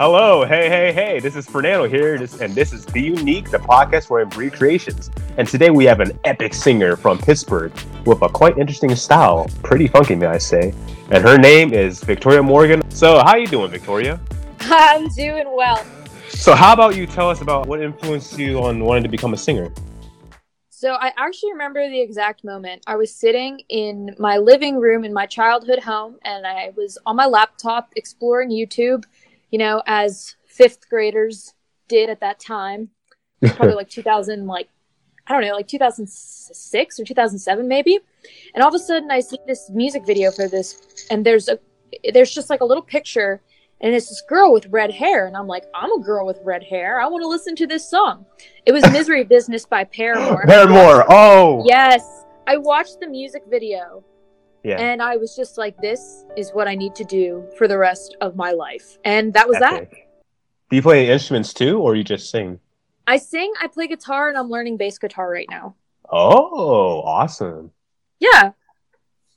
Hello, hey, hey, hey, this is Fernando here, and this is The Unique, the podcast for Embry Creations. And today we have an epic singer from Pittsburgh with a quite interesting style, pretty funky, may I say. And her name is Victoria Morgan. So, how are you doing, Victoria? I'm doing well. So, how about you tell us about what influenced you on wanting to become a singer? So, I actually remember the exact moment. I was sitting in my living room in my childhood home, and I was on my laptop exploring YouTube you know, as fifth graders did at that time. Probably like 2000, like, I don't know, like 2006 or 2007 maybe. And all of a sudden I see this music video for this, and there's a, there's just like a little picture and it's this girl with red hair and i'm like i'm a girl with red hair. I want to listen to this song. It was misery business by paramore. Paramore. Oh. Yes. I watched the music video yeah. And I was just like, this is what I need to do for the rest of my life. And that was Epic. that. Do you play instruments too, or you just sing? I sing, I play guitar, and I'm learning bass guitar right now. Oh, awesome. Yeah.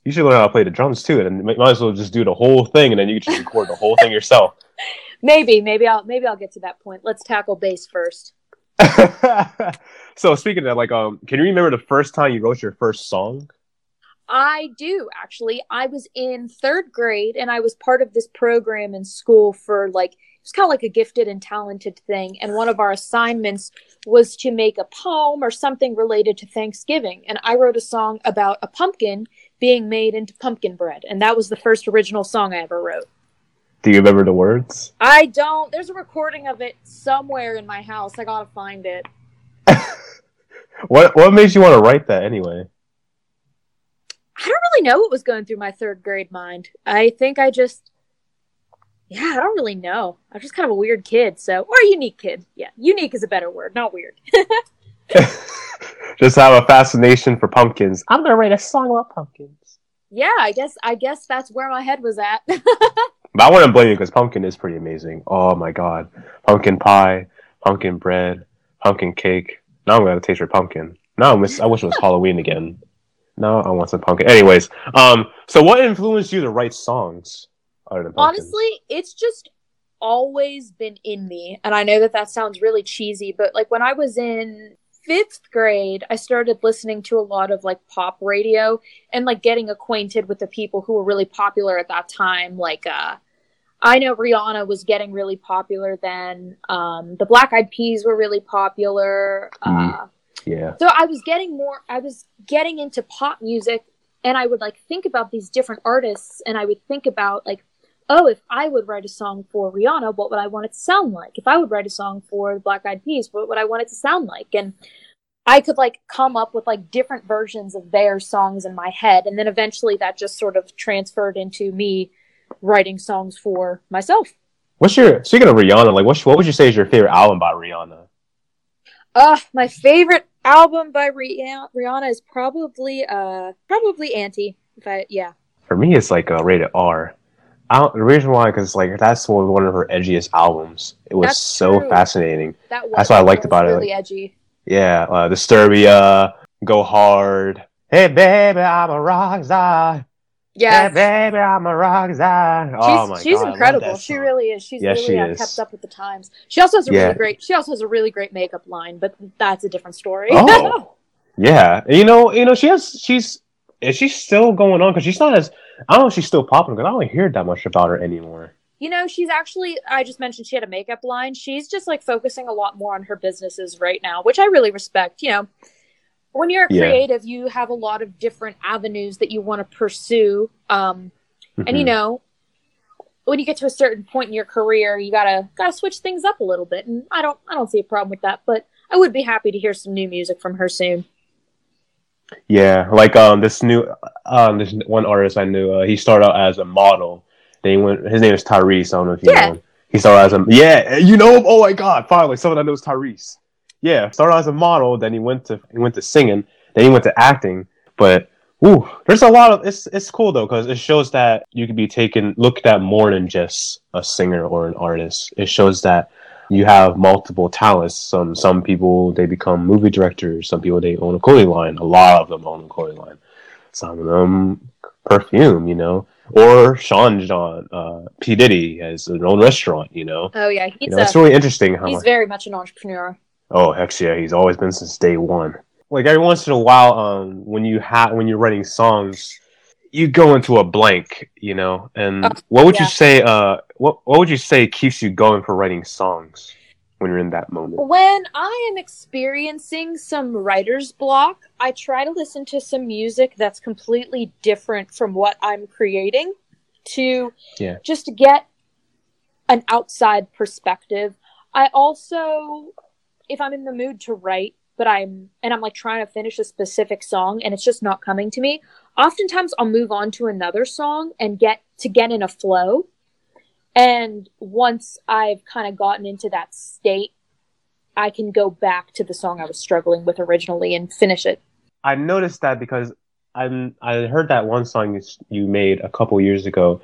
You should learn how to play the drums too, and might as well just do the whole thing, and then you can just record the whole thing yourself. Maybe, maybe I'll maybe I'll get to that point. Let's tackle bass first. so speaking of that, like, um, can you remember the first time you wrote your first song? I do actually. I was in third grade and I was part of this program in school for like, it was kind of like a gifted and talented thing. And one of our assignments was to make a poem or something related to Thanksgiving. And I wrote a song about a pumpkin being made into pumpkin bread. And that was the first original song I ever wrote. Do you remember the words? I don't. There's a recording of it somewhere in my house. I gotta find it. what What made you want to write that anyway? I don't really know what was going through my third grade mind. I think I just, yeah, I don't really know. I'm just kind of a weird kid, so or a unique kid. Yeah, unique is a better word, not weird. just have a fascination for pumpkins. I'm gonna write a song about pumpkins. Yeah, I guess I guess that's where my head was at. but I wouldn't blame you because pumpkin is pretty amazing. Oh my god, pumpkin pie, pumpkin bread, pumpkin cake. Now I'm gonna taste your pumpkin. Now I wish, I wish it was Halloween again. No, I want some pumpkin. Anyways, um, so what influenced you to write songs? Honestly, it's just always been in me, and I know that that sounds really cheesy, but like when I was in fifth grade, I started listening to a lot of like pop radio and like getting acquainted with the people who were really popular at that time. Like, uh, I know Rihanna was getting really popular then. Um, the Black Eyed Peas were really popular. Mm. Uh, yeah. So I was getting more, I was getting into pop music and I would like think about these different artists and I would think about like, oh, if I would write a song for Rihanna, what would I want it to sound like? If I would write a song for the Black Eyed Peas, what would I want it to sound like? And I could like come up with like different versions of their songs in my head. And then eventually that just sort of transferred into me writing songs for myself. What's your, speaking of Rihanna, like what, what would you say is your favorite album by Rihanna? Uh, my favorite album by Rihanna is probably uh probably Anti. If I yeah. For me, it's like a rated R. I the reason why, because like that's one of her edgiest albums. It was that's so true. fascinating. That was, that's what I liked about really it. Really edgy. Yeah, uh, Disturbia, Go Hard. Hey baby, I'm a rock star. Yeah, hey, baby, I'm a rock star. Oh my she's God, incredible. She really is. She's really she uh, kept up with the times. She also has a yeah. really great. She also has a really great makeup line, but that's a different story. Oh, yeah. You know, you know, she has. She's is she still going on? Because she's not as. I don't know if she's still popping because I don't hear that much about her anymore. You know, she's actually. I just mentioned she had a makeup line. She's just like focusing a lot more on her businesses right now, which I really respect. You know when you're a creative, yeah. you have a lot of different avenues that you want to pursue. Um, mm-hmm. And you mm-hmm. know, when you get to a certain point in your career, you gotta gotta switch things up a little bit. And I don't I don't see a problem with that. But I would be happy to hear some new music from her soon. Yeah, like um this new um this one artist I knew. Uh, he started out as a model. Then he went. His name is Tyrese. I don't know if you yeah. know him. He started as a yeah. You know him? Oh my god! Finally, someone that knows Tyrese yeah, started as a model, then he went to he went to singing, then he went to acting. But ooh, there's a lot of it's it's cool though because it shows that you can be taken looked at more than just a singer or an artist. It shows that you have multiple talents. Some some people they become movie directors. Some people they own a clothing line. A lot of them own a clothing line. Some of them perfume, you know, or Sean John, uh, P Diddy has an own restaurant, you know. Oh yeah, he's you know, it's really interesting how he's much. very much an entrepreneur. Oh heck yeah, he's always been since day one. Like every once in a while, um, when you have when you're writing songs, you go into a blank, you know. And Oh, what would yeah. you say? Uh, what what would you say keeps you going for writing songs when you're in that moment? When I am experiencing some writer's block, I try to listen to some music that's completely different from what I'm creating to Yeah. just to get an outside perspective. I also, if I'm in the mood to write, but I'm, and I'm like trying to finish a specific song and it's just not coming to me, oftentimes I'll move on to another song and get to get in a flow. And once I've kind of gotten into that state, I can go back to the song I was struggling with originally and finish it. I noticed that because I'm I heard that one song you, you made a couple years ago,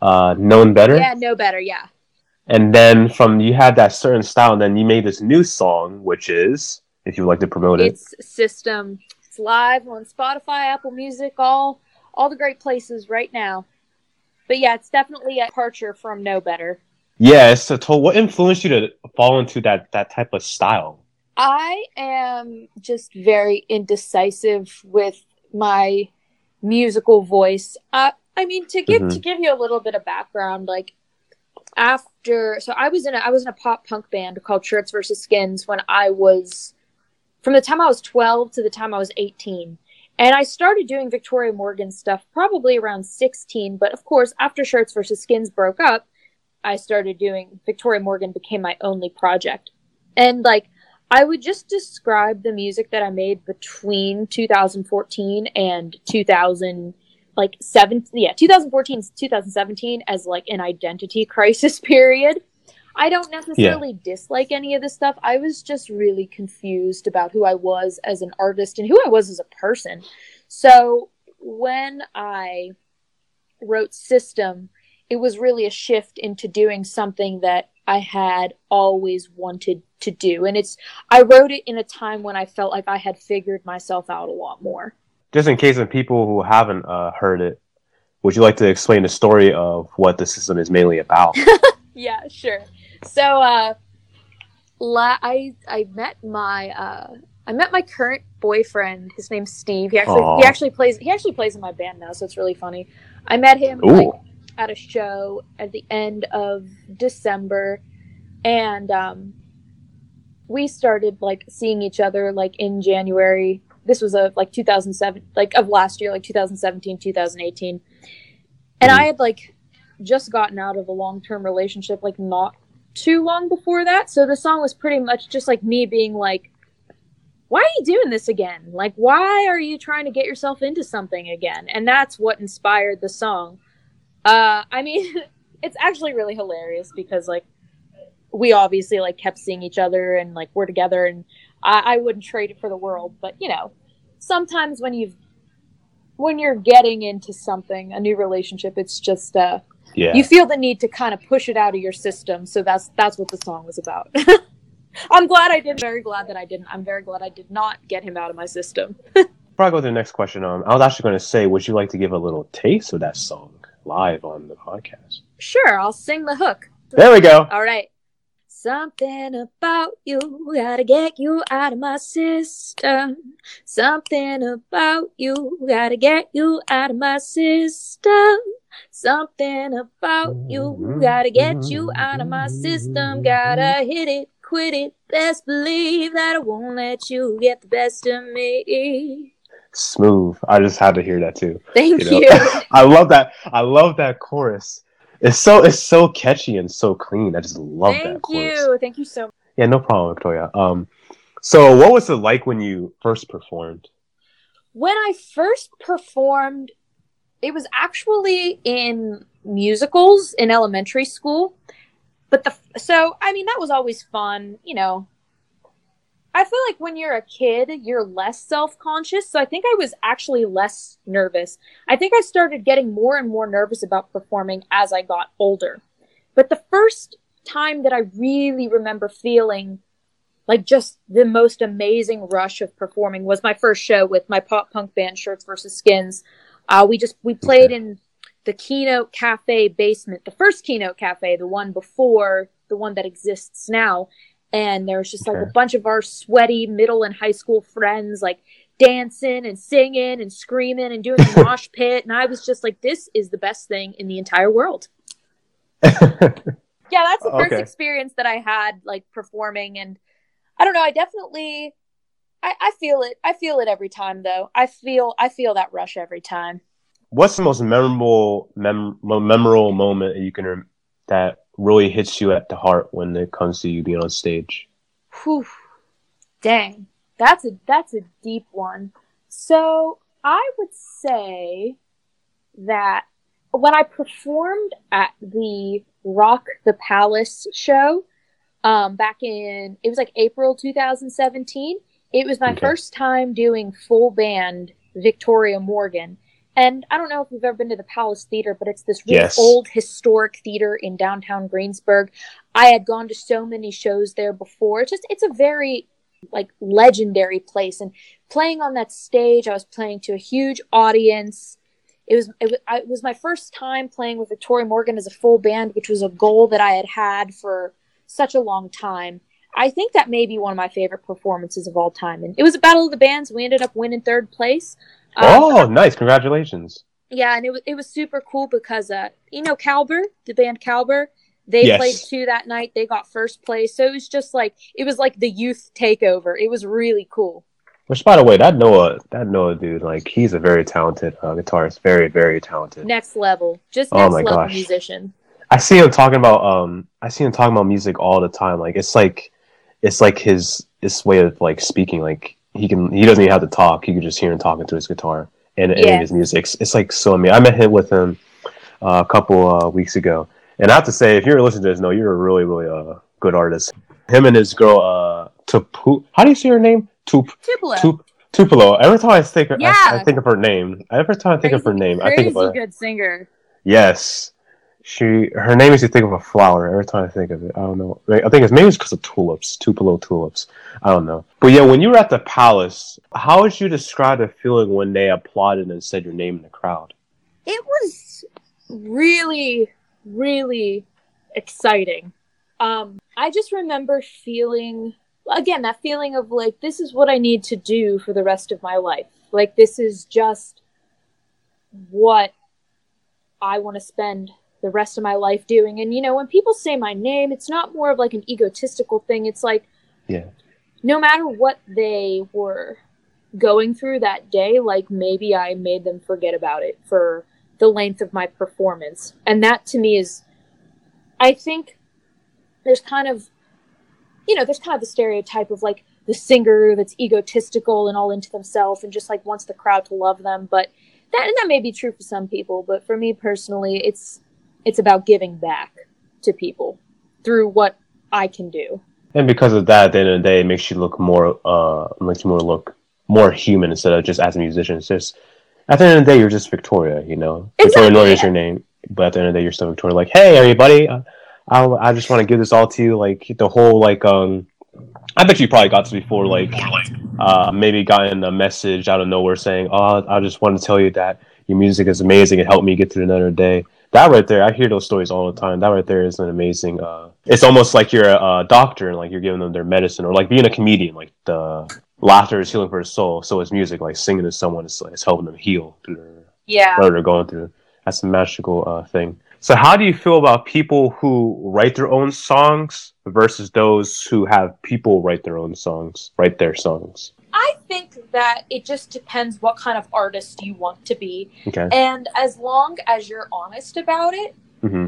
uh, "Known Better," Yeah, no better. Yeah. And then from you had that certain style, and then you made this new song, which is, if you would like to promote it, It's system. It's live on Spotify, Apple Music, all all the great places right now. But yeah, it's definitely a departure from No Better. yeah. It's a total. What influenced you to fall into that that type of style? I am just very indecisive with my musical voice. Uh, I mean, to give Mhm. to give you a little bit of background, like after, so I was in a I was in a pop punk band called Shirts versus Skins when I was from the time I was twelve to the time I was eighteen. And I started doing Victoria Morgan stuff probably around 16, but of course, after Shirts versus Skins broke up, I started doing Victoria Morgan became my only project. And like I would just describe the music that I made between 2014 and 2000 like 7 yeah, 2014 2017 as like an identity crisis period. I don't necessarily dislike any of this stuff. I was just really confused about who I was as an artist and who I was as a person. So when I wrote System, it was really a shift into doing something that I had always wanted to do. And it's, I wrote it in a time when I felt like I had figured myself out a lot more. Just in case of people who haven't uh, heard it, would you like to explain the story of what the system is mainly about? Yeah, sure. So, uh, la- I, I met my, uh, I met my current boyfriend. His name's Steve. He actually, Aw. he actually plays, he actually plays in my band now. So it's really funny. I met him like at a show at the end of December, and um, we started like seeing each other like in January. This was of like 2007, like of last year, like 2017, 2018, and Mhm. I had like just gotten out of a long term relationship, like not too long before that. So the song was pretty much just like me being like, why are you doing this again? Like, why are you trying to get yourself into something again? And that's what inspired the song. Uh, I mean, it's actually really hilarious because like we obviously like kept seeing each other and like we're together, and I, I wouldn't trade it for the world. But you know, sometimes when you've when you're getting into something, a new relationship, it's just uh, Yeah. you feel the need to kind of push it out of your system. So that's that's what the song was about. I'm glad I did. Very glad that I didn't. I'm very glad I did not get him out of my system. Before I go to the next question, um, I was actually going to say, would you like to give a little taste of that song live on the podcast? Sure, I'll sing the hook. There we go. All right. Something about you, gotta get you out of my system. Something about you, gotta get you out of my system. Something about you, gotta get you out of my system. Gotta hit it, quit it. Best believe that I won't let you get the best of me. Smooth. I just had to hear that too. Thank You know? you. I love that. I love that chorus. It's so it's so catchy and so clean. I just love that Thank you. Thank you so much. Yeah, no problem, Victoria. Um, so what was it like when you first performed? when I first performed, it was actually in musicals in elementary school. But the so I mean that was always fun, you know. I feel like when you're a kid, you're less self-conscious, so I think I was actually less nervous. I think I started getting more and more nervous about performing as I got older. But the first time that I really remember feeling like just the most amazing rush of performing was my first show with my pop punk band Shirts versus Skins. Uh, we just we played in the Keynote Cafe basement, the first Keynote Cafe, the one before the one that exists now. And there was just like Okay. a bunch of our sweaty middle and high school friends, like dancing and singing and screaming and doing the mosh pit. And I was just like, this is the best thing in the entire world. Yeah, that's the first Okay. experience that I had like performing. And I don't know, I definitely. I, I feel it. I feel it every time, though. I feel I feel that rush every time. What's the most memorable, mem- memorable moment you can rem- that really hits you at the heart when it comes to you being on stage? Whew. Dang. That's a that's a deep one. So I would say that when I performed at the Rock the Palace show, um, back in it was like April 2017. It was my Okay. first time doing full band Victoria Morgan. And I don't know if you've ever been to the Palace Theater, but it's this really Yes. old historic theater in downtown Greensburg. I had gone to so many shows there before. It's just it's a very like legendary place and playing on that stage, I was playing to a huge audience. It was it was, I, it was my first time playing with Victoria Morgan as a full band, which was a goal that I had had for such a long time. I think that may be one of my favorite performances of all time. And it was a battle of the bands. We ended up winning third place. Um, oh, nice! Congratulations. yeah, and it was it was super cool because uh, you know Calber, the band Calber, they Yes. played two that night. They got first place, so it was just like it was like the youth takeover. It was really cool. Which, by the way, that Noah, that Noah dude, like he's a very talented uh, guitarist. Very, very talented. Next level, just Oh my level gosh. musician. I see him talking about um I see him talking about music all the time. Like it's like it's like his his way of like speaking. Like he can he doesn't even have to talk. You can just hear him talking to his guitar and, and his music. It's, like so amazing. I met him with him uh, a couple uh, weeks ago, and I have to say, if you're listening to this, no, you're a really really uh, good artist. Him and his girl uh Tupu. How do you say her name? Tup Tupelo. Tup Tupelo. Every time I think I, Yeah. I think of her name. Every time I think of her name, I think of a good singer. Yes. She her name makes you think of a flower every time I think of it. I don't know. I think it's maybe it's because of tulips, Tupelo tulips. I don't know. But yeah, when you were at the palace, how would you describe the feeling when they applauded and said your name in the crowd? It was really, really exciting. Um, I just remember feeling again that feeling of like this is what I need to do for the rest of my life. Like this is just what I want to spend the rest of my life doing. And you know, when people say my name, it's not more of like an egotistical thing. It's like Yeah. no matter what they were going through that day, like maybe I made them forget about it for the length of my performance. And that to me is, I think there's kind of, you know, there's kind of the stereotype of like the singer that's egotistical and all into themselves and just like wants the crowd to love them. But that, and that may be true for some people, but for me personally, it's, it's about giving back to people through what I can do. And because of that, at the end of the day, it makes you look more uh makes you more look more human instead of just as a musician. It's just at the end of the day, you're just Victoria, you know. Victoria Exactly, Noy is your name, but at the end of the day, you're still Victoria. Like, hey, everybody, uh, I I just want to give this all to you. Like the whole like um, I bet you probably got this before. Like, uh, maybe gotten a message out of nowhere saying, "Oh, I just want to tell you that your music is amazing. It helped me get through another day." That right there, I hear those stories all the time. That right there is an amazing. Uh, it's almost like you're a, a doctor and like you're giving them their medicine, or like being a comedian. Like the laughter is healing for the soul, so is music. Like singing to someone is, is helping them heal through their Yeah. whatever they're going through. That's a magical uh, thing. So, how do you feel about people who write their own songs versus those who have people write their own songs, write their songs? I think that it just depends what kind of artist you want to be. Okay. And as long as you're honest about it, hmm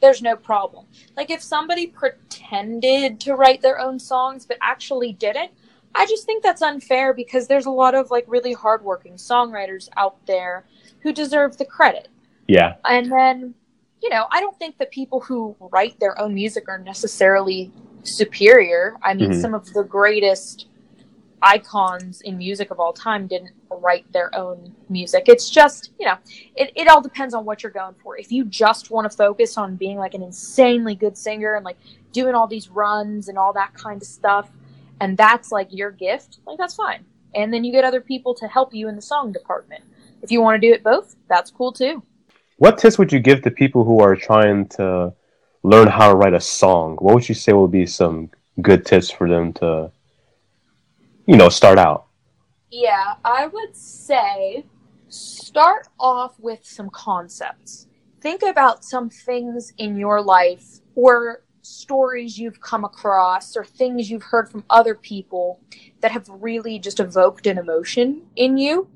there's no problem. Like if somebody pretended to write their own songs but actually didn't, I just think that's unfair because there's a lot of like really hardworking songwriters out there who deserve the credit. Yeah. And then, you know, I don't think that people who write their own music are necessarily superior. I mean, Mhm. some of the greatest icons in music of all time didn't write their own music. It's just, you know, it, it all depends on what you're going for. If you just want to focus on being like an insanely good singer and like doing all these runs and all that kind of stuff, and that's like your gift, like that's fine. And then you get other people to help you in the song department. if you want to do it both, that's cool too. What tips would you give to people who are trying to learn how to write a song? What would you say would be some good tips for them to, you know, start out? Yeah, I would say start off with some concepts. Think about some things in your life or stories you've come across or things you've heard from other people that have really just evoked an emotion in you.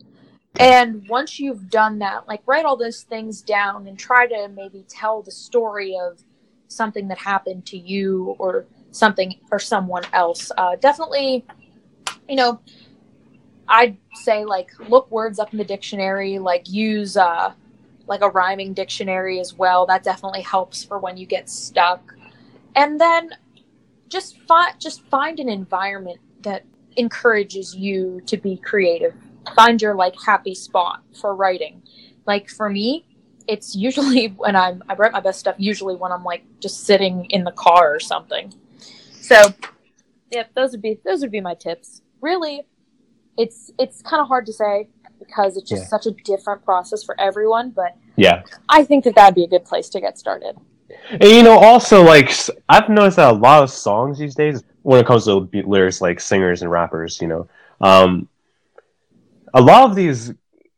And once you've done that, like write all those things down and try to maybe tell the story of something that happened to you or something or someone else. Uh, definitely, you know, I'd say like look words up in the dictionary, like use uh, like a rhyming dictionary as well. That definitely helps for when you get stuck. And then just find just find an environment that encourages you to be creative. Find your like happy spot for writing. Like for me, it's usually when I'm I write my best stuff usually when I'm like just sitting in the car or something. So, yeah, those would be those would be my tips. Really, it's it's kind of hard to say because it's just yeah. such a different process for everyone. But yeah, I think that that'd be a good place to get started. And you know, also like I've noticed that a lot of songs these days, when it comes to lyrics, like singers and rappers, you know, um, a lot of these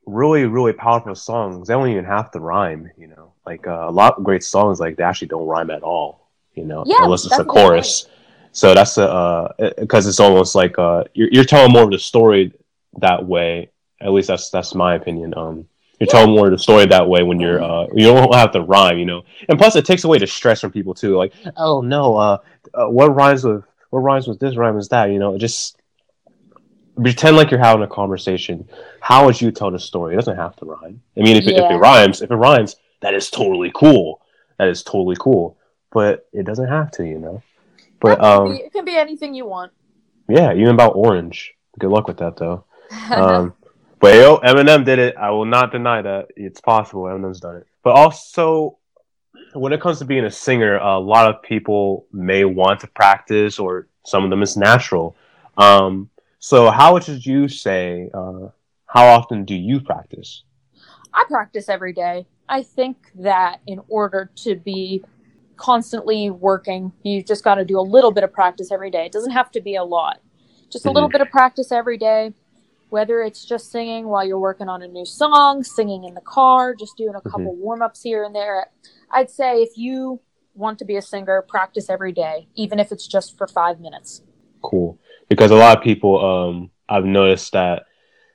really really powerful songs they don't even have to rhyme. You know, like uh, a lot of great songs like they actually don't rhyme at all. You know, yeah, unless it's a chorus. Right. So that's a because uh, it's almost like uh, you're, you're telling more of the story that way. At least that's that's my opinion. Um, you're telling more of the story that way when you're uh, you don't have to rhyme, you know. And plus, it takes away the stress from people too. Like, oh no, uh, uh what rhymes with what rhymes with this rhyme is that? You know, just pretend like you're having a conversation. How would you tell the story? It doesn't have to rhyme. I mean, if, yeah. if it rhymes, if it rhymes, that is totally cool. That is totally cool. But it doesn't have to, you know. But um, be, it can be anything you want. Yeah, even about orange. Good luck with that, though. um, but yo, Eminem did it. I will not deny that it's possible. Eminem's done it. But also, when it comes to being a singer, a lot of people may want to practice, or some of them is natural. Um, so, how would you say? Uh, how often do you practice? I practice every day. I think that in order to be constantly working. You just got to do a little bit of practice every day. It doesn't have to be a lot. Just a mm-hmm. little bit of practice every day, whether it's just singing while you're working on a new song, singing in the car, just doing a mm-hmm. couple mm-hmm. warm ups here and there. I'd say if you want to be a singer, practice every day, even if it's just for five minutes. Cool. Because a lot of people, um, I've noticed that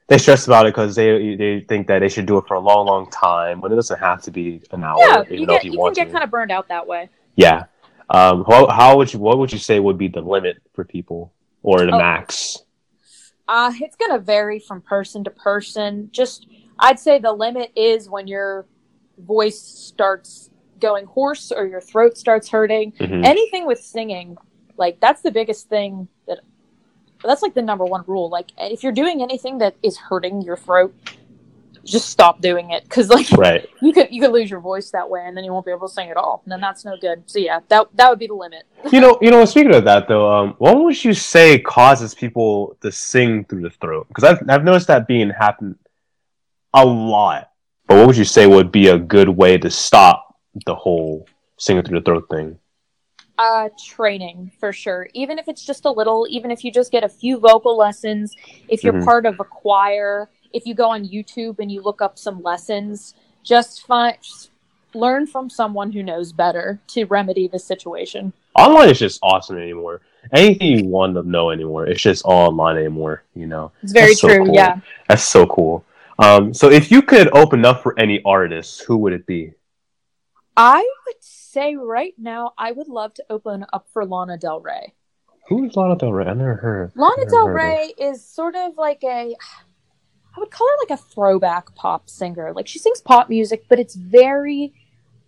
they stress about it because they they think that they should do it for a long, long time when it doesn't have to be an hour. Yeah, you, get, you, you can get to. kind of burned out that way. Yeah. Um, how, how would you what would you say would be the limit for people or the oh. max? Uh, it's gonna vary from person to person. Just I'd say the limit is when your voice starts going hoarse or your throat starts hurting. Mm-hmm. Anything with singing, like that's the biggest thing that that's like the number one rule. Like if you're doing anything that is hurting your throat, just stop doing it. Because like right. you could you could lose your voice that way and then you won't be able to sing at all. And then that's no good. So yeah that that would be the limit. You know you know speaking of that though um what would you say causes people to sing through the throat? Because I've, I've noticed that being happen a lot. But what would you say would be a good way to stop the whole singing through the throat thing uh training for sure even if it's just a little even if you just get a few vocal lessons if you're mm-hmm. part of a choir if you go on YouTube and you look up some lessons, just find learn from someone who knows better to remedy the situation. Online is just awesome anymore. Anything you want to know anymore, it's just all online anymore. You know, it's very That's true. So cool. Yeah, That's so cool. Um, so if you could open up for any artist, who would it be? I would say right now, I would love to open up for Lana Del Rey. Who is Lana Del Rey? I never heard. Lana never Del Rey is sort of like a I would call her like a throwback pop singer. Like she sings pop music, but it's very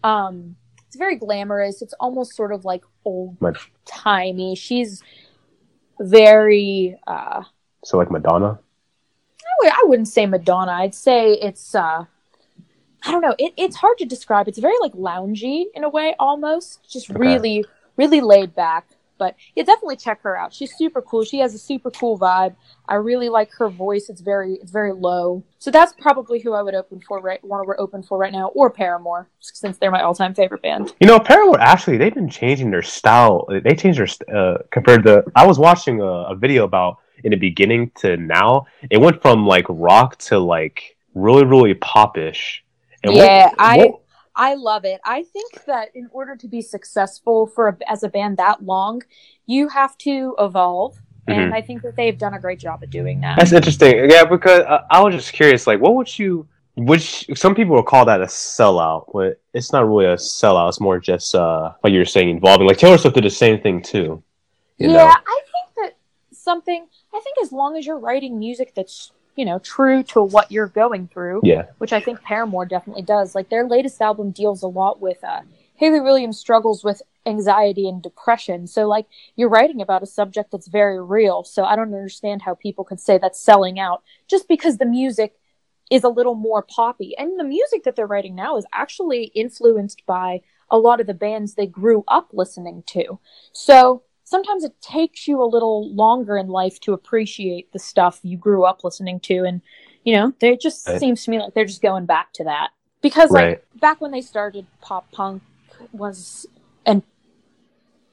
um it's very glamorous. It's almost sort of like old timey. She's very uh so like Madonna? I w- I wouldn't say Madonna. I'd say it's uh I don't know. It, it's hard to describe. It's very like loungy in a way almost. Just okay. really really laid back. But yeah, definitely check her out. She's super cool. She has a super cool vibe. I really like her voice. It's very it's very low. So that's probably who I would open for right want to open for right now, or Paramore, since they're my all time favorite band. You know, Paramore actually they've been changing their style. They changed their uh, compared to. I was watching a, a video about in the beginning to now. It went from like rock to like really really popish. And yeah, what, I. What, I love it. I think that in order to be successful for a, as a band that long, you have to evolve, mm-hmm. and I think that they've done a great job of doing that. That's interesting. Yeah, because uh, I was just curious, like, what would you? Which some people will call that a sellout, but it's not really a sellout. It's more just uh, like you were saying, involving. Like Taylor Swift did the same thing too. yeah, know? I think that something. I think as long as you're writing music that's you know, true to what you're going through. Yeah. Which I think Paramore definitely does. Like their latest album deals a lot with uh, Hayley Williams struggles with anxiety and depression. So like you're writing about a subject that's very real. So I don't understand how people could say that's selling out just because the music is a little more poppy. And the music that they're writing now is actually influenced by a lot of the bands they grew up listening to. So sometimes it takes you a little longer in life to appreciate the stuff you grew up listening to. And you know it just right. seems to me like they're just going back to that. Because right. like back when they started pop punk was and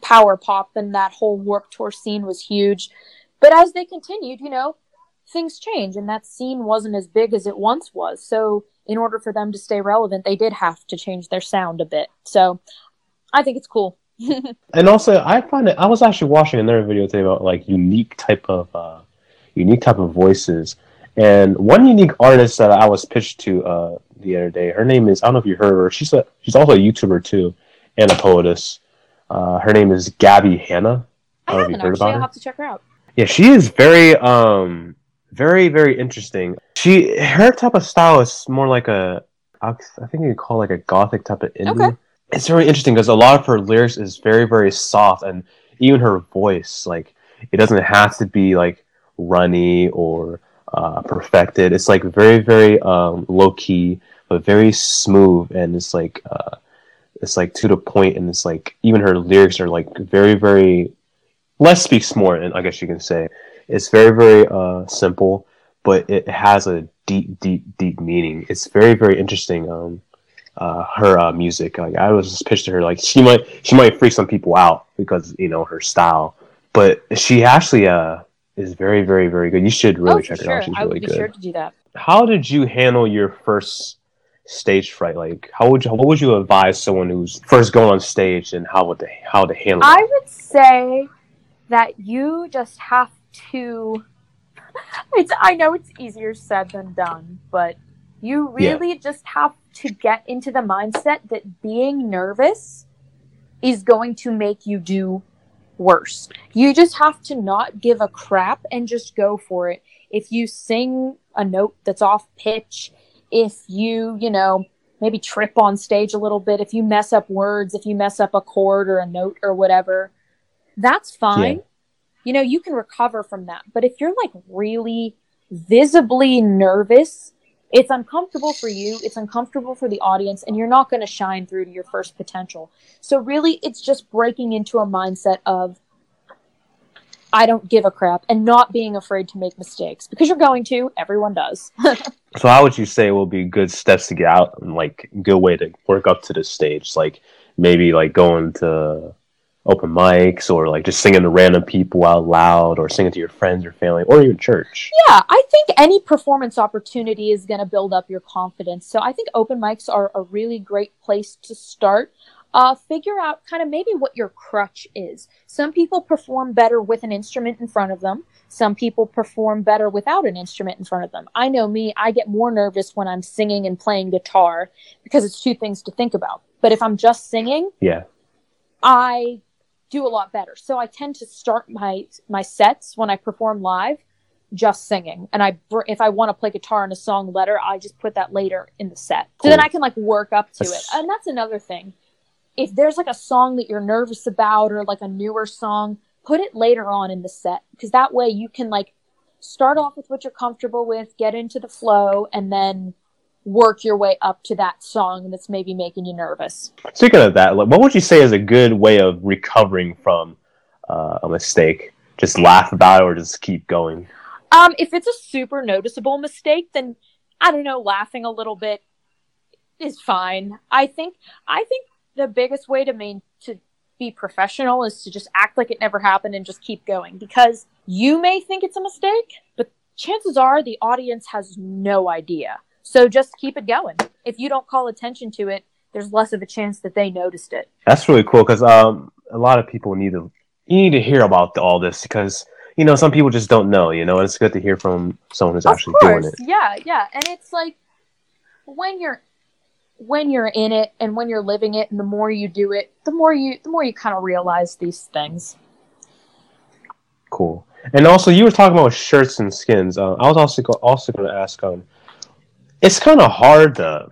power pop and that whole Warped Tour scene was huge. But as they continued you know things change and that scene wasn't as big as it once was. So in order for them to stay relevant they did have to change their sound a bit. So i think it's cool and also, I find it. I was actually watching another video today about like unique type of uh, unique type of voices, and one unique artist that I was pitched to uh, the other day. Her name is I don't know if you heard her. She's a she's also a YouTuber too, and a poetess. Uh, her name is Gabbie Hanna. I, I haven't actually. I'll have to check her out. Yeah, she is very um very very interesting. She her type of style is more like a I think you call like a gothic type of indie. Okay it's very interesting because a lot of her lyrics is very very soft and even her voice like it doesn't have to be like runny or uh, perfected. It's like very very um, low key but very smooth and it's like uh, it's like to the point and it's like even her lyrics are like very very less speaks more and i guess you can say. It's very very uh, simple but it has a deep deep deep meaning. It's very very interesting um, uh, her uh, music. Like I was just pitched to her like she might she might freak some people out because you know her style, but she actually uh, is very very very good. You should really oh, check her out. She's I would be good. sure to do that. How did you handle your first stage fright? Like how would you what would you advise someone who's first going on stage and how would they how to handle? I would say that you just have to. It's I know it's easier said than done, but you really yeah. just have to get into the mindset that being nervous is going to make you do worse. You just have to not give a crap and just go for it. If you sing a note that's off pitch, if you, you know, maybe trip on stage a little bit, if you mess up words, if you mess up a chord or a note or whatever, that's fine. Yeah. You know, you can recover from that. But if you're like really visibly nervous it's uncomfortable for you, it's uncomfortable for the audience, and you're not going to shine through to your first potential. So, really, it's just breaking into a mindset of, I don't give a crap and not being afraid to make mistakes because you're going to. Everyone does. so, how would you say will be good steps to get out and like good way to work up to the stage? Like maybe like going to open mics or like just singing to random people out loud or singing to your friends or family or even church? Yeah, I think any performance opportunity is going to build up your confidence. So I think open mics are a really great place to start. Uh, figure out kind of maybe what your crutch is. Some people perform better with an instrument in front of them. Some people perform better without an instrument in front of them. I know me, I get more nervous when I'm singing and playing guitar because it's two things to think about. But if I'm just singing, yeah, I do a lot better. So I tend to start my my sets when I perform live just singing. And I if I want to play guitar in a song later, I just put that later in the set. Cool. So then I can like work up to that's... it. And that's another thing. If there's like a song that you're nervous about or like a newer song, put it later on in the set because that way you can like start off with what you're comfortable with, get into the flow and then work your way up to that song that's maybe making you nervous. Speaking of that, what would you say is a good way of recovering from uh, a mistake? Just laugh about it or just keep going? Um, if it's a super noticeable mistake, then I don't know, laughing a little bit is fine. I think I think the biggest way to main to be professional is to just act like it never happened and just keep going because you may think it's a mistake, but chances are the audience has no idea. So just keep it going. If you don't call attention to it, there's less of a chance that they noticed it. That's really cool because um, a lot of people need to you need to hear about all this because you know some people just don't know. You know, and it's good to hear from someone who's Of actually course, doing it. yeah, yeah, and it's like when you're when you're in it and when you're living it, and the more you do it, the more you the more you kind of realize these things. Cool. And also, you were talking about shirts and skins. Uh, I was also go- also going to ask. Um, it's kind of hard to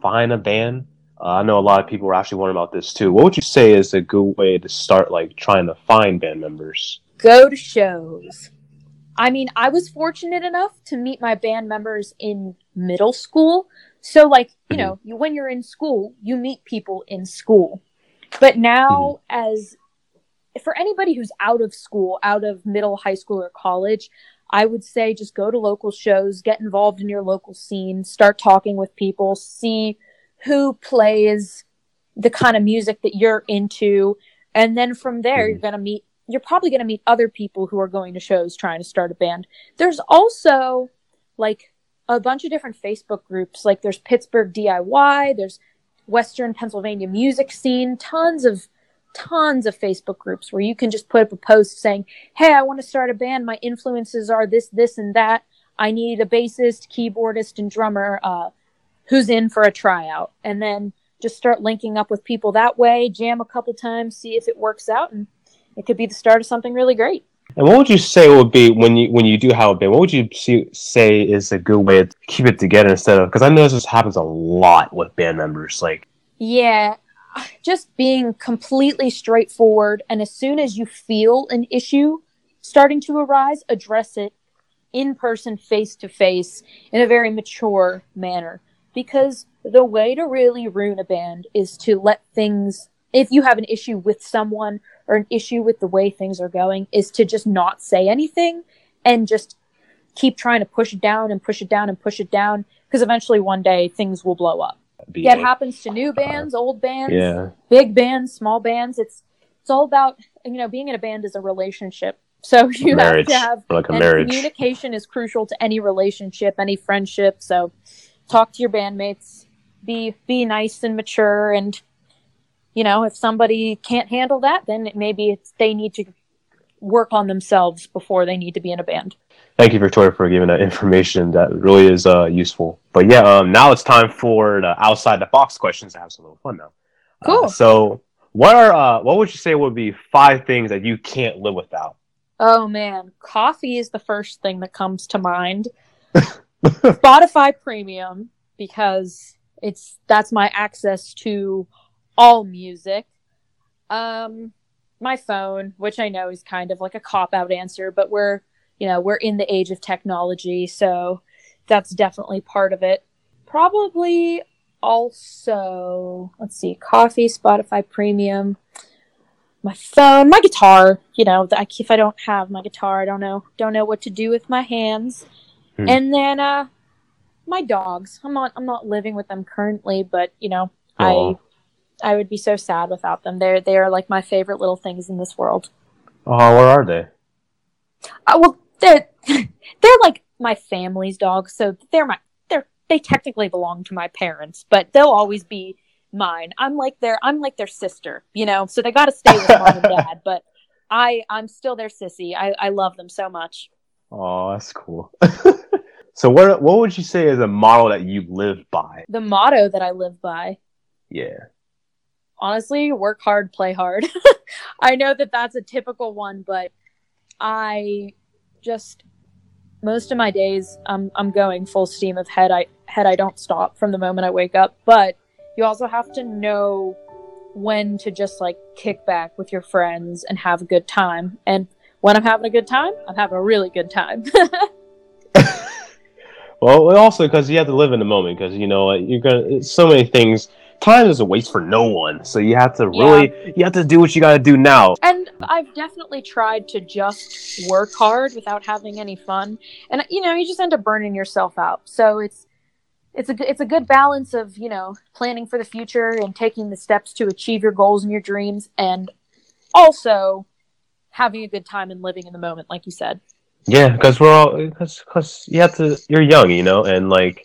find a band. Uh, I know a lot of people are actually wondering about this too. What would you say is a good way to start, like trying to find band members? Go to shows. I mean, I was fortunate enough to meet my band members in middle school. So, like, you know, you, when you're in school, you meet people in school. But now, as for anybody who's out of school, out of middle, high school, or college, I would say just go to local shows, get involved in your local scene, start talking with people, see who plays the kind of music that you're into. And then from there, you're mm. going to meet, you're probably going to meet other people who are going to shows trying to start a band. There's also like a bunch of different Facebook groups. Like there's Pittsburgh DIY, there's Western Pennsylvania music scene, tons of tons of Facebook groups where you can just put up a post saying, "Hey, I want to start a band. My influences are this, this, and that. I need a bassist, keyboardist, and drummer. Uh, who's in for a tryout?" And then just start linking up with people that way. Jam a couple times, see if it works out, and it could be the start of something really great. And what would you say would be when you when you do have a band? What would you see, say is a good way to keep it together instead of because I know this happens a lot with band members. Like, Yeah, just being completely straightforward. And as soon as you feel an issue starting to arise, address it in person, face to face, in a very mature manner. Because the way to really ruin a band is to let things, if you have an issue with someone or an issue with the way things are going, is to just not say anything and just keep trying to push it down and push it down and push it down. Because eventually one day things will blow up. Be Yeah, it happens to new bands, old bands, yeah, big bands, small bands. It's it's all about you know being in a band is a relationship. So you marriage, have to have like a marriage. communication is crucial to any relationship, any friendship. So talk to your bandmates, be be nice and mature, and you know if somebody can't handle that, then it, maybe it's they need to work on themselves before they need to be in a band. Thank you, Victoria, for giving that information. That really is uh, useful. But yeah, um, now it's time for the outside the box questions to have some little fun now. Uh, Cool. so, what are uh, what would you say would be five things that you can't live without? Oh man, coffee is the first thing that comes to mind. Spotify Premium because it's that's my access to all music. Um my phone, which I know is kind of like a cop out answer, but we're, you know, we're in the age of technology, so that's definitely part of it. Probably also, let's see, coffee, Spotify Premium, my phone, my guitar. You know, if I don't have my guitar, I don't know, don't know what to do with my hands. Hmm. And then, uh, my dogs. I'm not, I'm not living with them currently, but you know, Aw. I, I would be so sad without them. They're, they are like my favorite little things in this world. Oh, where are they? Uh, well, they're, they're like my family's dogs, so they're my, they're, they technically belong to my parents, but they'll always be mine. I'm like their, I'm like their sister, you know, so they got to stay with mom and dad, but I, I'm still their sissy. I, I love them so much. Oh, that's cool. so, what what would you say is a model that you live by? The motto that I live by, Yeah. honestly, work hard, play hard. I know that that's a typical one, but I just most of my days I'm I'm going full steam of head. I head I don't stop from the moment I wake up, but you also have to know when to just like kick back with your friends and have a good time. And when I'm having a good time, I'm having a really good time. Well, also because you have to live in the moment because you know you're gonna so many things. Time is a waste for no one, so you have to really you have to do what you got to do now. and I've definitely tried to just work hard without having any fun, and you know, you just end up burning yourself out. So it's it's a it's a good balance of you know planning for the future and taking the steps to achieve your goals and your dreams, and also having a good time and living in the moment, like you said. Yeah, because we're all because because you have to. You're young, you know, and like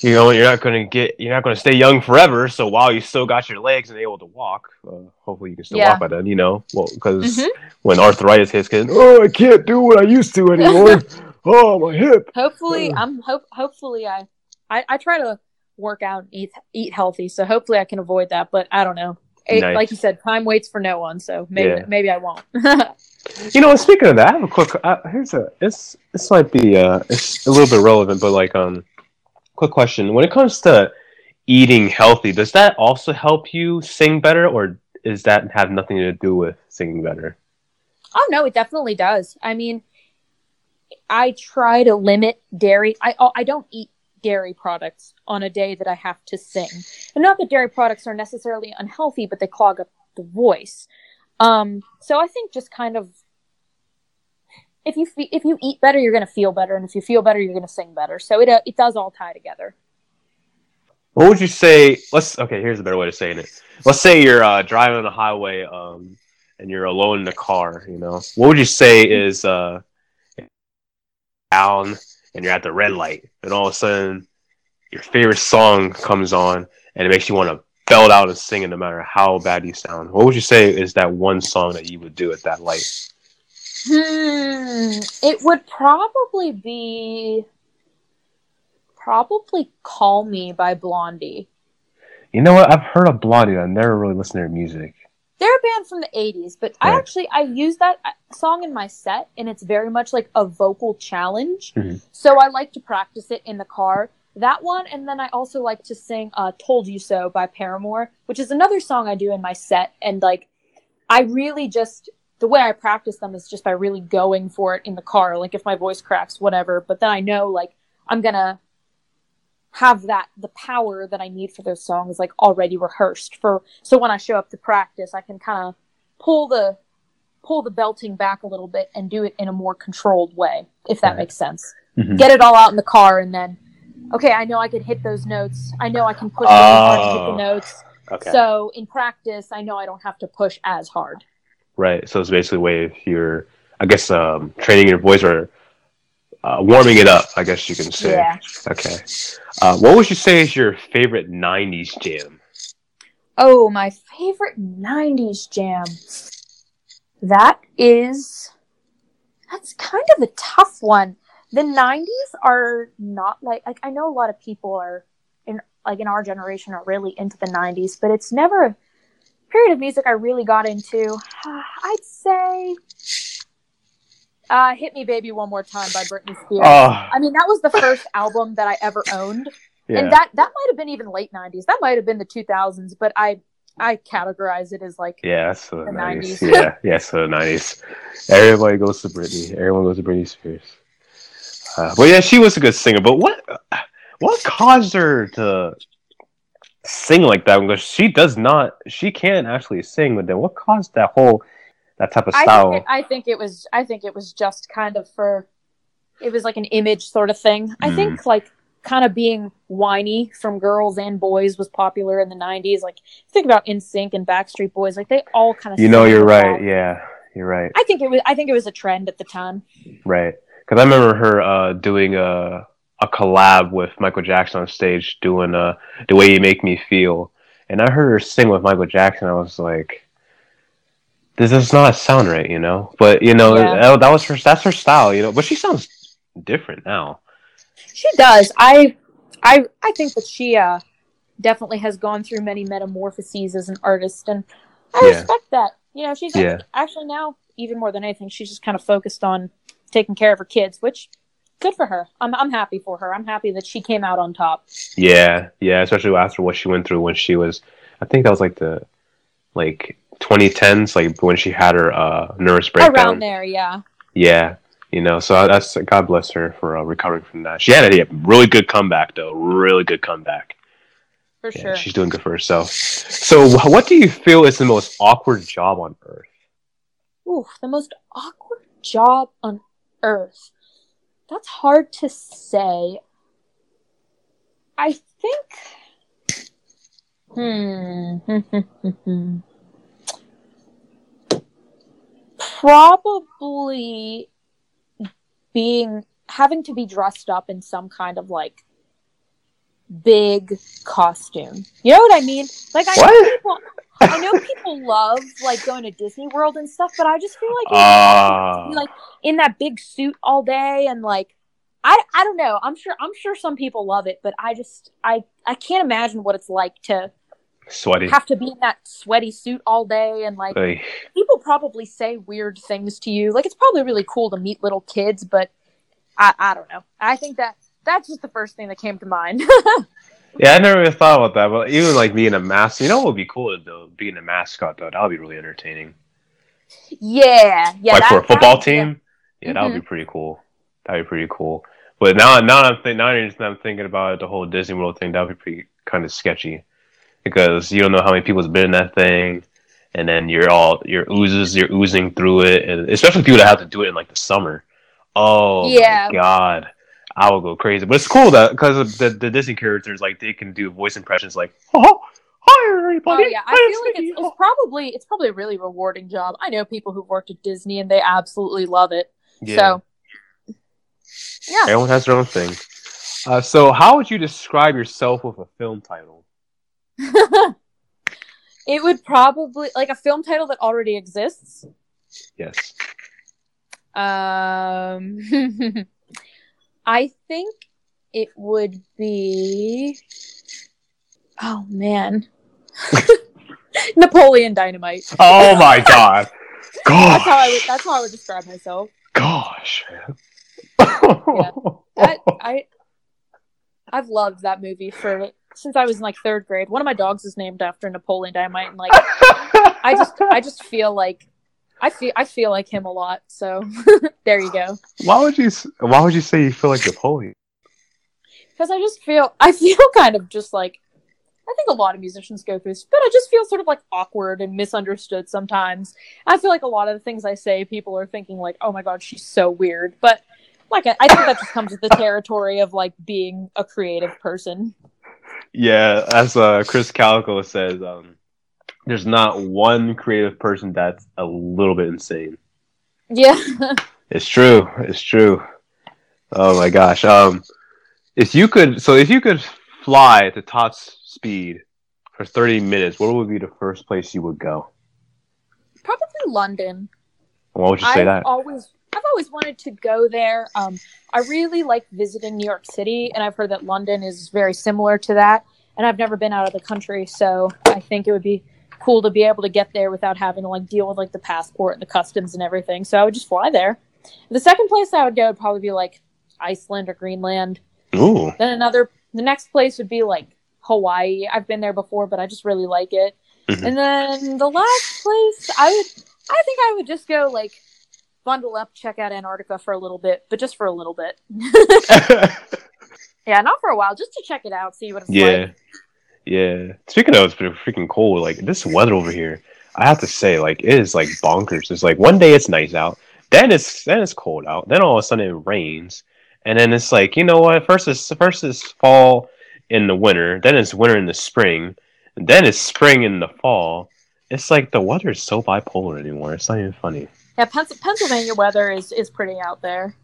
you know you're not gonna get you're not gonna stay young forever. So while you still got your legs and able to walk, uh, hopefully you can still Yeah. walk by then. You know, well because Mhm. when arthritis hits, kids, oh I can't do what I used to anymore. oh my hip. Hopefully, Ugh. I'm hope hopefully I, I I try to work out and eat eat healthy, so hopefully I can avoid that. But I don't know. It, Nice. Like you said, time waits for no one, so maybe Yeah. maybe I won't. You know, speaking of that, I have a quick. Uh, here's a. This this might be uh, it's a little bit relevant, but like um, quick question. When it comes to eating healthy, does that also help you sing better, or is that have nothing to do with singing better? Oh no, it definitely does. I mean, I try to limit dairy. I oh, I don't eat dairy products on a day that I have to sing. And not that dairy products are necessarily unhealthy, but they clog up the voice. Um, so I think just kind of if you if you eat better, you're going to feel better, and if you feel better, you're going to sing better. So it uh, it does all tie together. What would you say? Let's okay. Here's a better way of saying it. Let's say you're uh, driving on the highway, um, and you're alone in the car. You know, what would you say is uh, down, and you're at the red light, and all of a sudden, your favorite song comes on, and it makes you want to belt out and sing it, no matter how bad you sound. What would you say is that one song that you would do at that light? Hmm. It would probably be probably "Call Me" by Blondie. You know what? I've heard of Blondie. I never really listened to their music. They're a band from the 80s, but I actually I use that uh, song in my set and it's very much like a vocal challenge. Mhm. So I like to practice it in the car. That one and then I also like to sing uh Told You So by Paramore, which is another song I do in my set and like I really just the way I practice them is just by really going for it in the car like if my voice cracks whatever, but then I know like I'm to have that the power that I need for those songs like already rehearsed for so when I show up to practice I can kind of pull the pull the belting back a little bit and do it in a more controlled way if that Right. makes sense. Mhm. Get it all out in the car and then okay, I know I can hit those notes. I know I can push really hard to hit Oh. the notes. Okay. So in practice, I know I don't have to push as hard. Right. So it's basically a way if you're, I guess, um, training your voice or uh, warming it up. I guess you can say. Yeah. Okay. Uh, what would you say is your favorite '90s jam? Oh, my favorite 90s jam. That is that's kind of a tough one. The 90s are not like like I know a lot of people are in like in our generation are really into the 90s, but it's never period of music I really got into. I'd say uh Hit Me Baby One More Time by Britney Spears. Oh, I mean, that was the first album that I ever owned yeah. and that that might have been even late 90s that might have been the 2000s but i i categorize it as like yeah, that's the, The 90s. 90s. yeah, yeah, so the 90s. Everybody goes to Britney. Everyone goes to Britney Spears. Uh, but yeah, she was a good singer. But what what caused her to sing like that? Because she does not, she can't actually sing. But then what caused that whole that type of I style? think, it, I think it was i think it was just kind of for it was like an image sort of thing i Mm. think like kind of being whiny from girls and boys was popular in the 90s like think about NSYNC and backstreet boys like they all kind of you know, you're right. that. Yeah, you're right. i think it was i think it was a trend at the time Right. Because I remember her uh, doing a a collab with Michael Jackson on stage, doing uh, the way you make me feel, and I heard her sing with Michael Jackson. I was like, this does not sound right, you know. But you know, Yeah. that, was her. That's her style, you know. But she sounds different now. She does. I I I think that she uh definitely has gone through many metamorphoses as an artist and I Yeah. respect that. You know, she's Yeah. actually now even more than anything, she's just kind of focused on taking care of her kids, which good for her. I'm I'm happy for her. I'm happy that she came out on top. Yeah, yeah. Especially after what she went through when she was, I think that was like the like 2010s, like when she had her uh, nervous breakdown. Around there, yeah. Yeah, you know, so that's God bless her for uh, recovering from that. She had a really good comeback, though. Really good comeback. for Yeah, sure. she's doing good for herself. So, what do you feel is the most awkward job on earth? Ooh, the most awkward job on earth. That's hard to say. I think. Hmm. Probably being having to be dressed up in some kind of like big costume. You know what I mean? Like I know people I know people love like going to Disney World and stuff, but I just feel like it would be awkward to be, ah. like in that big suit all day and like I I don't know. I'm sure I'm sure some people love it, but I just I I can't imagine what it's like to Sweaty. have to be in that sweaty suit all day and like Like, people probably say weird things to you. Like it's probably really cool to meet little kids, but I I don't know. I think that that's just the first thing that came to mind. yeah, I never even thought about that. But even like being a mask, you know, what would be cool though? Being a mascot though, that would be really entertaining. yeah, yeah. like for a football team. Yeah, that would Mm-hmm. be pretty cool. That'd be pretty cool. But now, now I'm think, now I'm thinking about the whole Disney World thing. That would be pretty kind of sketchy because you don't know how many people's been in that thing, and then you're all your oozes, you're oozing through it, and especially people that have to do it in like the summer. Oh Yeah. god, I will go crazy. But it's cool that because the, the Disney characters, like they can do voice impressions, like oh, hi everybody. Oh everybody. yeah, I Hi, feel like it's, it's probably it's probably a really rewarding job. I know people who've worked at Disney and they absolutely love it. yeah. So yeah, Everyone has their own thing. Uh, so, how would you describe yourself with a film title? it would probably like a film title that already exists. Yes. Um, I think it would be. Oh man, Napoleon Dynamite. Oh my god. That's how I would. That's how I would describe myself. Gosh. That I, I've loved that movie for since I was in like third grade. One of my dogs is named after Napoleon Dynamite, and like I just, I just feel like. I feel I feel like him a lot, so there you go. why would you? Why would you say you feel like Napoleon? because I just feel I feel kind of just like I think a lot of musicians go through this, but I just feel sort of like awkward and misunderstood sometimes. I feel like a lot of the things I say, people are thinking like, "Oh my god, she's so weird," but like I, I think that just comes with the territory of like being a creative person. Yeah, as uh, Chris Calico says, um, there's not one creative person that's a little bit insane. Yeah, It's true. It's true. Oh my gosh. Um, if you could, so if you could fly at the top speed for 30 minutes, where would be the first place you would go? probably London. Why would you say I've that? always I've always wanted to go there. Um, I really like visiting New York City, and I've heard that London is very similar to that. And I've never been out of the country, so I think it would be cool to be able to get there without having to like deal with like the passport and the customs and everything. So I would just fly there. The second place I would go would probably be like Iceland or Greenland. Ooh. Then another, the next place would be like Hawaii. I've been there before, but I just really like it. Mhm. And then the last place, I would, I think I would just go like bundle up, check out Antarctica for a little bit, but just for a little bit. yeah, not for a while, just to check it out, see what it's yeah. like. Yeah. Speaking of, it's pretty freaking cold. Like this weather over here, I have to say, like it is like bonkers. It's like one day it's nice out, then it's then it's cold out, then all of a sudden it rains, and then it's like you know what? First is first is fall in the winter, then it's winter in the spring, and then it's spring in the fall. It's like the weather is so bipolar anymore. It's not even funny. Yeah, Pennsylvania weather is is pretty out there.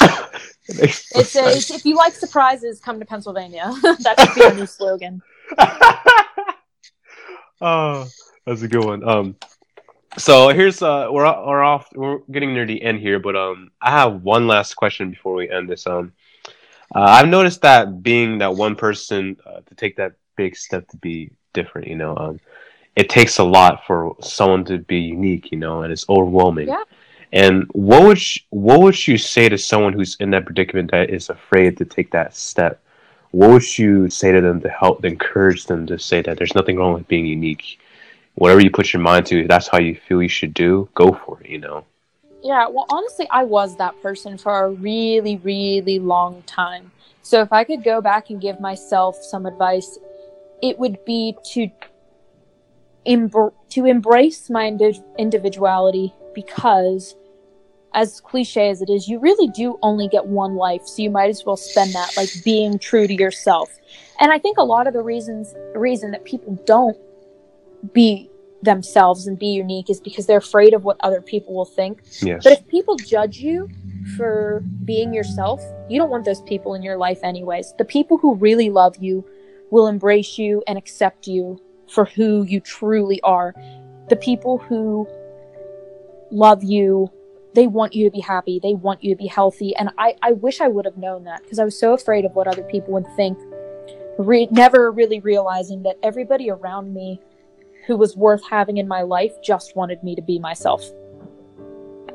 It makes no It's, a, it's if you like surprises, come to Pennsylvania. that should be a new slogan. oh, that's a good one. Um, so here's uh, we're we're off. We're getting near the end here, but um, I have one last question before we end this. Um, uh, I've noticed that being that one person uh, to take that big step to be different, you know, um, it takes a lot for someone to be unique, you know, and it's overwhelming. Yeah. And what would sh- what would you say to someone who's in that predicament that is afraid to take that step? What would you say to them to help encourage them to say that there's nothing wrong with being unique? Whatever you put your mind to, if that's how you feel you should do, go for it, you know. Yeah, well, honestly, I was that person for a really, really long time. So if I could go back and give myself some advice, it would be to embr- to embrace my indi- individuality because as cliche as it is you really do only get one life so you might as well spend that like being true to yourself and i think a lot of the reasons reason that people don't be themselves and be unique is because they're afraid of what other people will think Yes. but if people judge you for being yourself, you don't want those people in your life anyways. The people who really love you will embrace you and accept you for who you truly are. The people who love you, they want you to be happy, they want you to be healthy. And I, I wish I would have known that because I was so afraid of what other people would think, re- never really realizing that everybody around me who was worth having in my life just wanted me to be myself.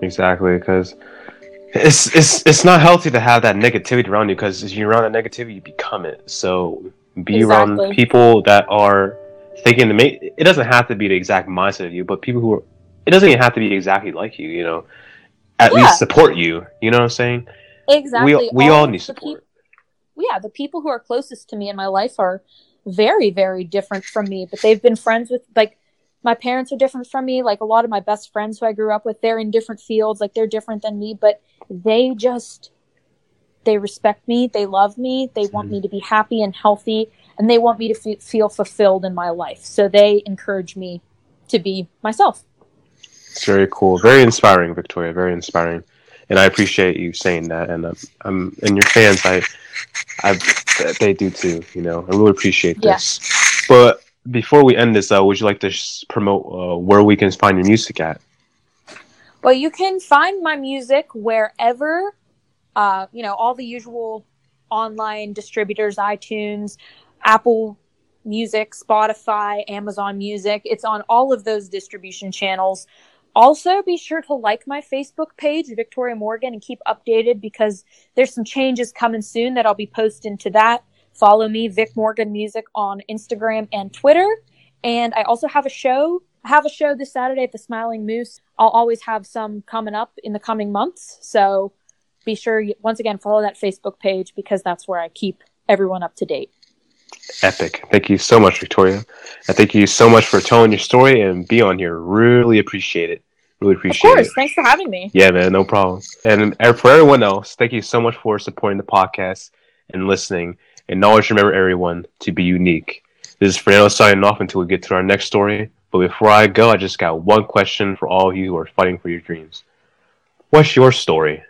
Exactly, because it's it's it's not healthy to have that negativity around you. Because if you're around that negativity, you become it. So be around people that are thinking to make. It doesn't have to be the exact mindset of you, but people who are. It doesn't even have to be exactly like you. You know, at Yeah. least support you. You know what I'm saying? Exactly. We we all of need support. yeah, the people who are closest to me in my life are very, very different from me, but they've been friends with like my parents are different from me. Like a lot of my best friends who I grew up with, they're in different fields, like they're different than me, but they just they respect me, they love me, they want me mm-hmm. to be happy and healthy, and they want me to fe- feel fulfilled in my life. So they encourage me to be myself. It's very cool, very inspiring, Victoria. Very inspiring, and I appreciate you saying that. And um, I'm and your fans, I, I, they do too. You know, I really appreciate Yeah. this. But before we end this, though, would you like to sh- promote uh, where we can find your music at? Well, you can find my music wherever, uh, you know, all the usual online distributors, iTunes, Apple Music, Spotify, Amazon Music. It's on all of those distribution channels. Also, be sure to like my Facebook page, Victoria Morgan, and keep updated because there's some changes coming soon that I'll be posting to that. Follow me, Vic Morgan Music, on Instagram and Twitter. And I also have a show. I have a show this Saturday at the Smiling Moose. I'll always have some coming up in the coming months. So be sure, you, once again, follow that Facebook page because that's where I keep everyone up to date. Epic. Thank you so much, Victoria. And thank you so much for telling your story and be on here. Really appreciate it. Really appreciate it. Of course. it. Thanks for having me. Yeah, man, no problem. And for everyone else, thank you so much for supporting the podcast and listening. And always remember, everyone, to be unique. This is Fernando signing off until we get to our next story. But before I go, I just got one question for all of you who are fighting for your dreams. What's your story?